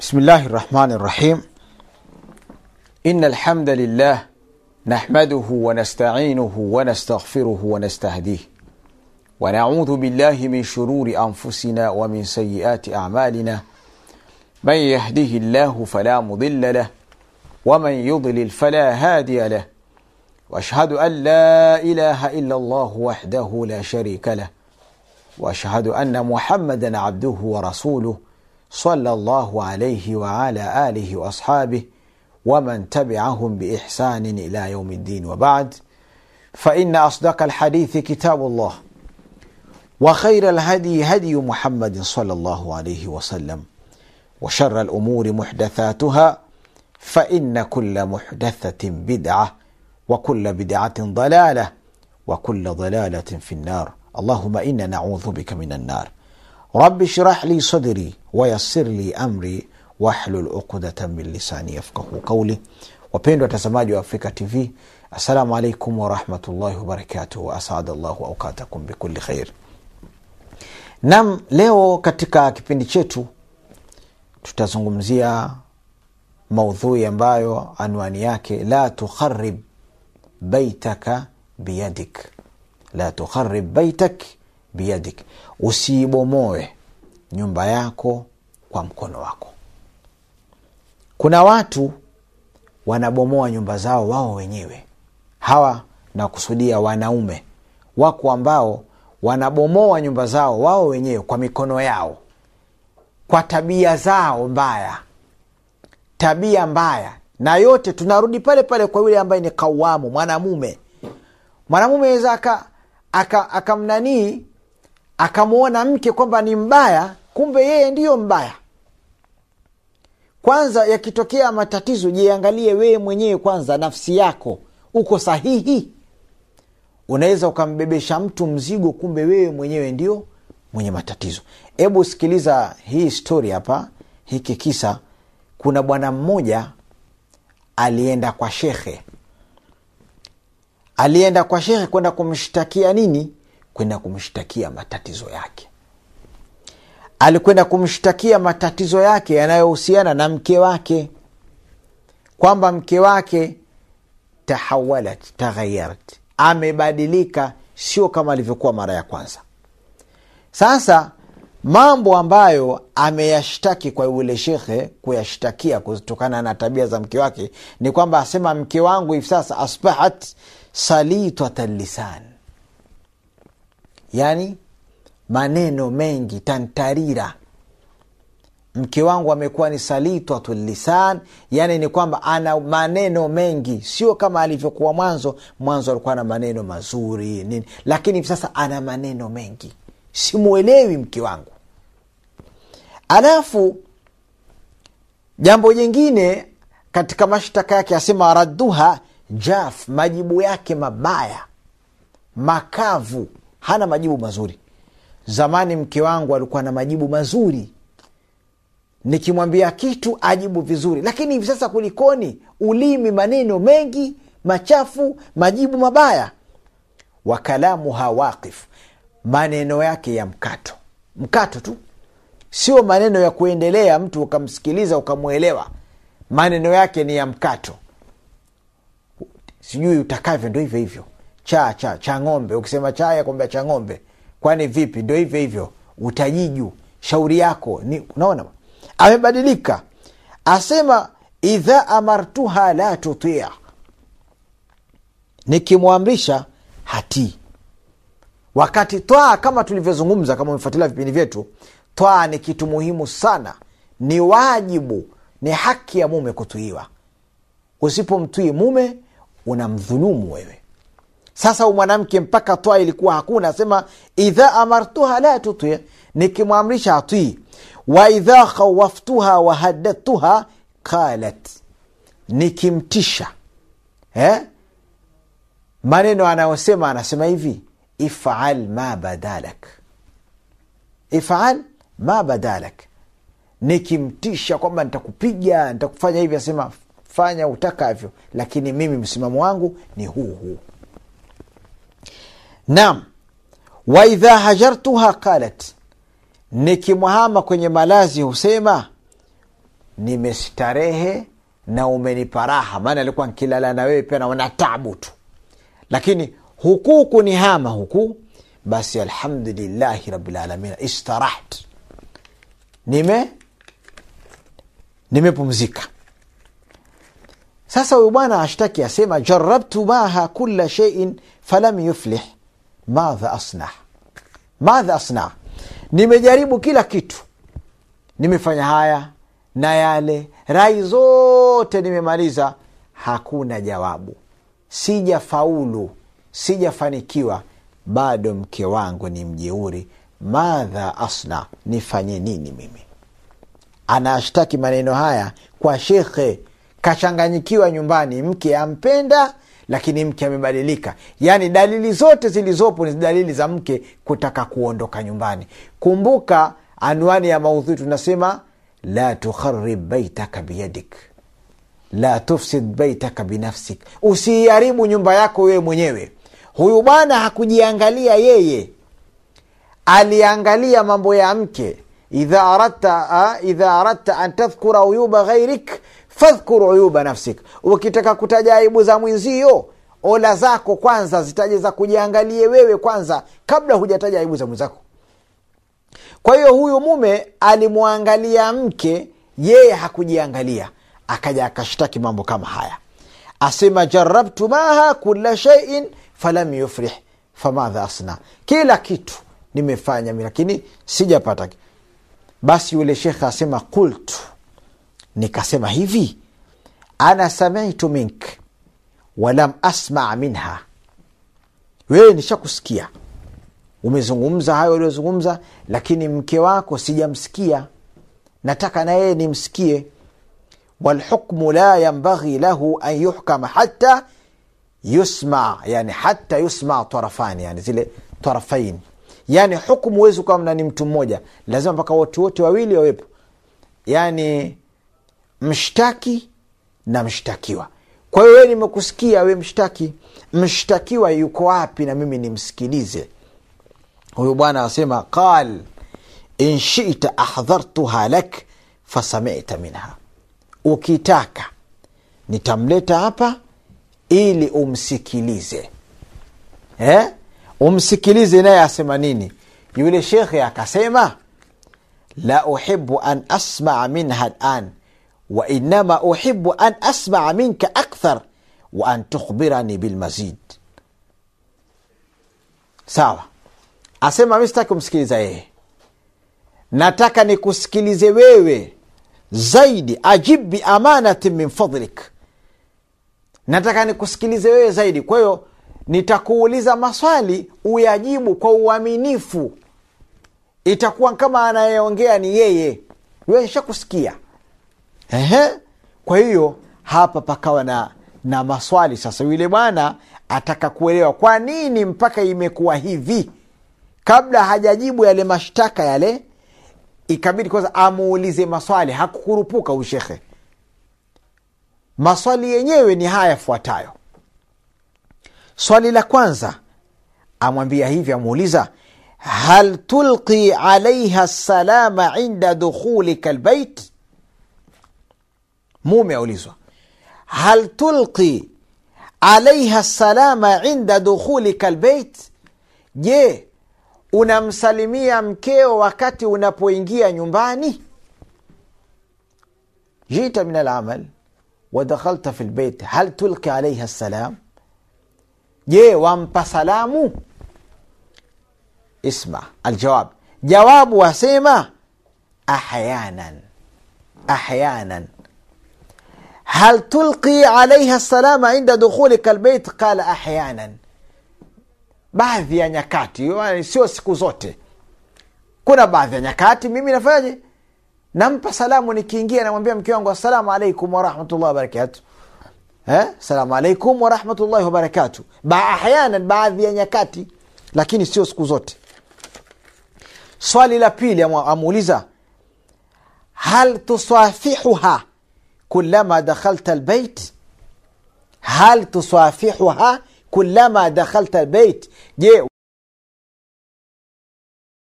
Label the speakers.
Speaker 1: بسم الله الرحمن الرحيم إن الحمد لله نحمده ونستعينه ونستغفره ونستهديه ونعوذ بالله من شرور أنفسنا ومن سيئات أعمالنا من يهده الله فلا مضل له ومن يضلل فلا هادي له واشهد ان لا اله الا الله وحده لا شريك له واشهد ان محمدا عبده ورسوله صلى الله عليه وعلى آله وأصحابه ومن تبعهم بإحسان إلى يوم الدين وبعد فإن أصدق الحديث كتاب الله وخير الهدي هدي محمد صلى الله عليه وسلم وشر الأمور محدثاتها فإن كل محدثة بدعة وكل بدعة ضلالة وكل ضلالة في النار. اللهم إنا نعوذ بك من النار. rabi shrah li sadri wayassir li amri wahlul uqdatan min lisani yafkahu qauli. Wapendwa watazamaji wa Afrika TV, assalamu alaikum warahmatullahi wabarakatuh, asada llahu aukatakum bikulli khair. Nam, leo katika kipindi chetu tutazungumzia maudhui ambayo anwani yake la tukharib baitaka biyadik, la tukharib baitak biyadik usiibomoe nyumba yako kwa mkono wako. Kuna watu wanabomoa nyumba zao wao wenyewe. Hawa nakusudia wanaume wako ambao wanabomoa nyumba zao wao wenyewe kwa mikono yao kwa tabia zao mbaya tabia mbaya. Na yote tunarudi pale pale kwa yule ambaye ni kawamu mwanamume. Mwanamume aweza akamnanii aka, aka akamwona mke kwamba ni mbaya kumbe yeye ndiyo mbaya. Kwanza yakitokea matatizo jiangalie wewe mwenyewe kwanza nafsi yako uko sahihi. Unaweza ukambebesha mtu mzigo kumbe wewe mwenyewe ndio mwenye matatizo. Hebu sikiliza hii stori hapa hiki kisa. Kuna bwana mmoja alienda kwa shekhe alienda kwa shekhe kwenda kumshtakia nini kwenda kumshtakia matatizo yake. Alikwenda kumshtakia matatizo yake yanayohusiana na mke wake. Kwamba mke wake tahawalat taghayarat amebadilika sio kama alivyokuwa mara ya kwanza. Sasa mambo ambayo ameyashtaki kwa yule shekhe kuyashtakia kutokana na tabia za mke wake ni kwamba asema mke wangu hivi sasa asbahat salitata lisan yani maneno mengi tantarira. Mke wangu amekuwa ni salitwatu lisan yani ni kwamba ana maneno mengi. Sio kama alivyokuwa mwanzo mwanzo alikuwa na maneno mazuri nini. Lakini hivi sasa ana maneno mengi. Simwelewi mke wangu. Alafu jambo jingine katika mashtaka yake asema radduha jaf majibu yake mabaya makavu hana majibu mazuri. Zamani mke wangu alikuwa na majibu mazuri. Nikimwambia kitu ajibu vizuri. Lakini hivi sasa kulikoni? Ulimi maneno mengi machafu majibu mabaya. Wa kalamuha waqif maneno yake ya mkato. Mkato tu. Sio maneno ya kuendelea mtu ukamsikiliza ukamwelewa. Maneno yake ni ya mkato. Sijui utakavyo ndo hivyo hivyo cha cha cha ng'ombe. Ukisema chaya yakwambia cha ng'ombe. Kwani vipi? Ndo hivyo hivyo. Utajiju shauri yako ni unaona? Amebadilika. Asema idha amartuha la tutia. Nikimwamrisha hatii. Wakati twaa kama tulivyozungumza kama umefuatilia vipindi vyetu twaa ni kitu muhimu sana. Ni wajibu ni haki ya mume kutuiwa. Usipomtwii mume unamdhulumu wewe sasa mwanamke mpaka toa ilikuwa hakuna asema idha amartuha la tuti nikimwamrisha atii wa idha khawaftuha wahadadtuha qalat. Nikimtisha. Eh? maneno anayosema anasema hivi ifal ma badalak ifal ma badalak nikimtisha kwamba nitakupiga nitakufanya hivi asema fanya utakavyo lakini mimi msimamo wangu ni huu huu nam waidha hajartuha qalat. Nikimwahama kwenye malazi husema nimestarehe na umenipa raha. Maana alikuwa nkilala na wewe pia naona tabu tu. Lakini huku kunihama huku basi alhamdulillahi rabilalamin istaraht. Nime nimepumzika. Sasa huyu bwana ashtaki asema jarabtu maha kula sheiin falam yuflih madha asnah. Madha asnah. Nimejaribu kila kitu. Nimefanya haya na yale. Rai zote nimemaliza. Hakuna jawabu. Sijafaulu. Sijafanikiwa. Bado mke wangu ni mjeuri. Madha asna nifanye nini mimi? Anaashtaki maneno haya kwa shekhe. Kachanganyikiwa nyumbani. Mke ampenda lakini mke amebadilika. Yaani dalili zote zilizopo ni dalili za mke kutaka kuondoka nyumbani. Kumbuka anwani ya maudhui tunasema la tukharib baitaka biyadik. La tufsid baitaka binafsik. Usiiharibu nyumba yako wewe mwenyewe. Huyu bwana hakujiangalia yeye. Aliangalia mambo ya mke idha aradta, idha aradta an tadhkura uyuba ghairik fadhkur uyuba nafsik. Ukitaka kutaja aibu za mwenzio ola zako kwanza zitaje za kujiangalie wewe kwanza kabla hujataja aibu za mwenzako. Kwa hiyo huyu mume alimwangalia mke yeye hakujiangalia. Akaja akashtaki mambo kama haya. Asema jarabtu maha kula sheiin falam yufrih famadha asna. Kila kitu nimefanya lakini sijapata basi yule shekhe asema qultu nikasema hivi ana samitu mink walam asma minha? Wewe nishakusikia. Umezungumza hayo uliozungumza lakini mke wako sijamsikia. Nataka na yeye nimsikie. Walhukmu la yambaghi lahu an yuhkama hata yusma yani hata yusma tarafani yani zile tarafain yani hukmu huwezi ukawa mna ni mtu mmoja. Lazima mpaka watu wote wawili wawepo. Yani mshtaki na mshtakiwa. Kwa hiyo we nimekusikia we mshtaki. Mshtakiwa yuko wapi na mimi nimsikilize? Huyu bwana asema qal inshita ahdhartuha lak fasamita minha. Ukitaka nitamleta hapa ili umsikilize. Eh? Umsikilize naye asema nini? Yule shekhe akasema la uhibu an asmaa minha lan wainama uhibu an asmaa minka akthar wa an tukhbirani bilmazid. Sawa. Asema mi sitaki kumsikiliza yeye. Nataka nikusikilize wewe zaidi ajib biamanatin min fadlik. Nataka nikusikilize wewe zaidi. Kwa hiyo nitakuuliza maswali uyajibu kwa uaminifu. Itakuwa kama anayeongea ni yeye. Wewe shakusikia Ehe. kwa hiyo hapa pakawa na na maswali. Sasa yule bwana ataka kuelewa kwa nini mpaka imekuwa hivi? Kabla hajajibu yale mashtaka yale ikabidi kwanza amuulize maswali. Hakukurupuka ushekhe maswali yenyewe ni haya yafuatayo swali la kwanza amwambia hivi amuuliza hal tulqi alaiha salama inda dukhulika lbait mume aulizwa hal tulqi alaiha salama inda dukhulika lbeit je unamsalimia mkeo wakati unapoingia nyumbani jita min alamal wadakhalta fi lbeit hal tulqi alaiha salam je wampa salamu isma aljawab jawabu wasema ahyanan ahyanan هل تلقي عليها السلام عند دخولك البيت قال احيانا baadhi ya nyakati sio siku zote kuna baadhi ya nyakati mimi nafanyaje nampa salamu nikiingia namwambia mke wangu assalamu alaikum warahmatullahi wabarakatu eh? salamu alaikum warahmatullahi wabarakatu ba ahyanan baadhi ya nyakati lakini sio siku zote. Swali la pili amuuliza hal tusafihuha kulama dakhalta lbeit hal tusafihuha kulama dakhalta lbeit je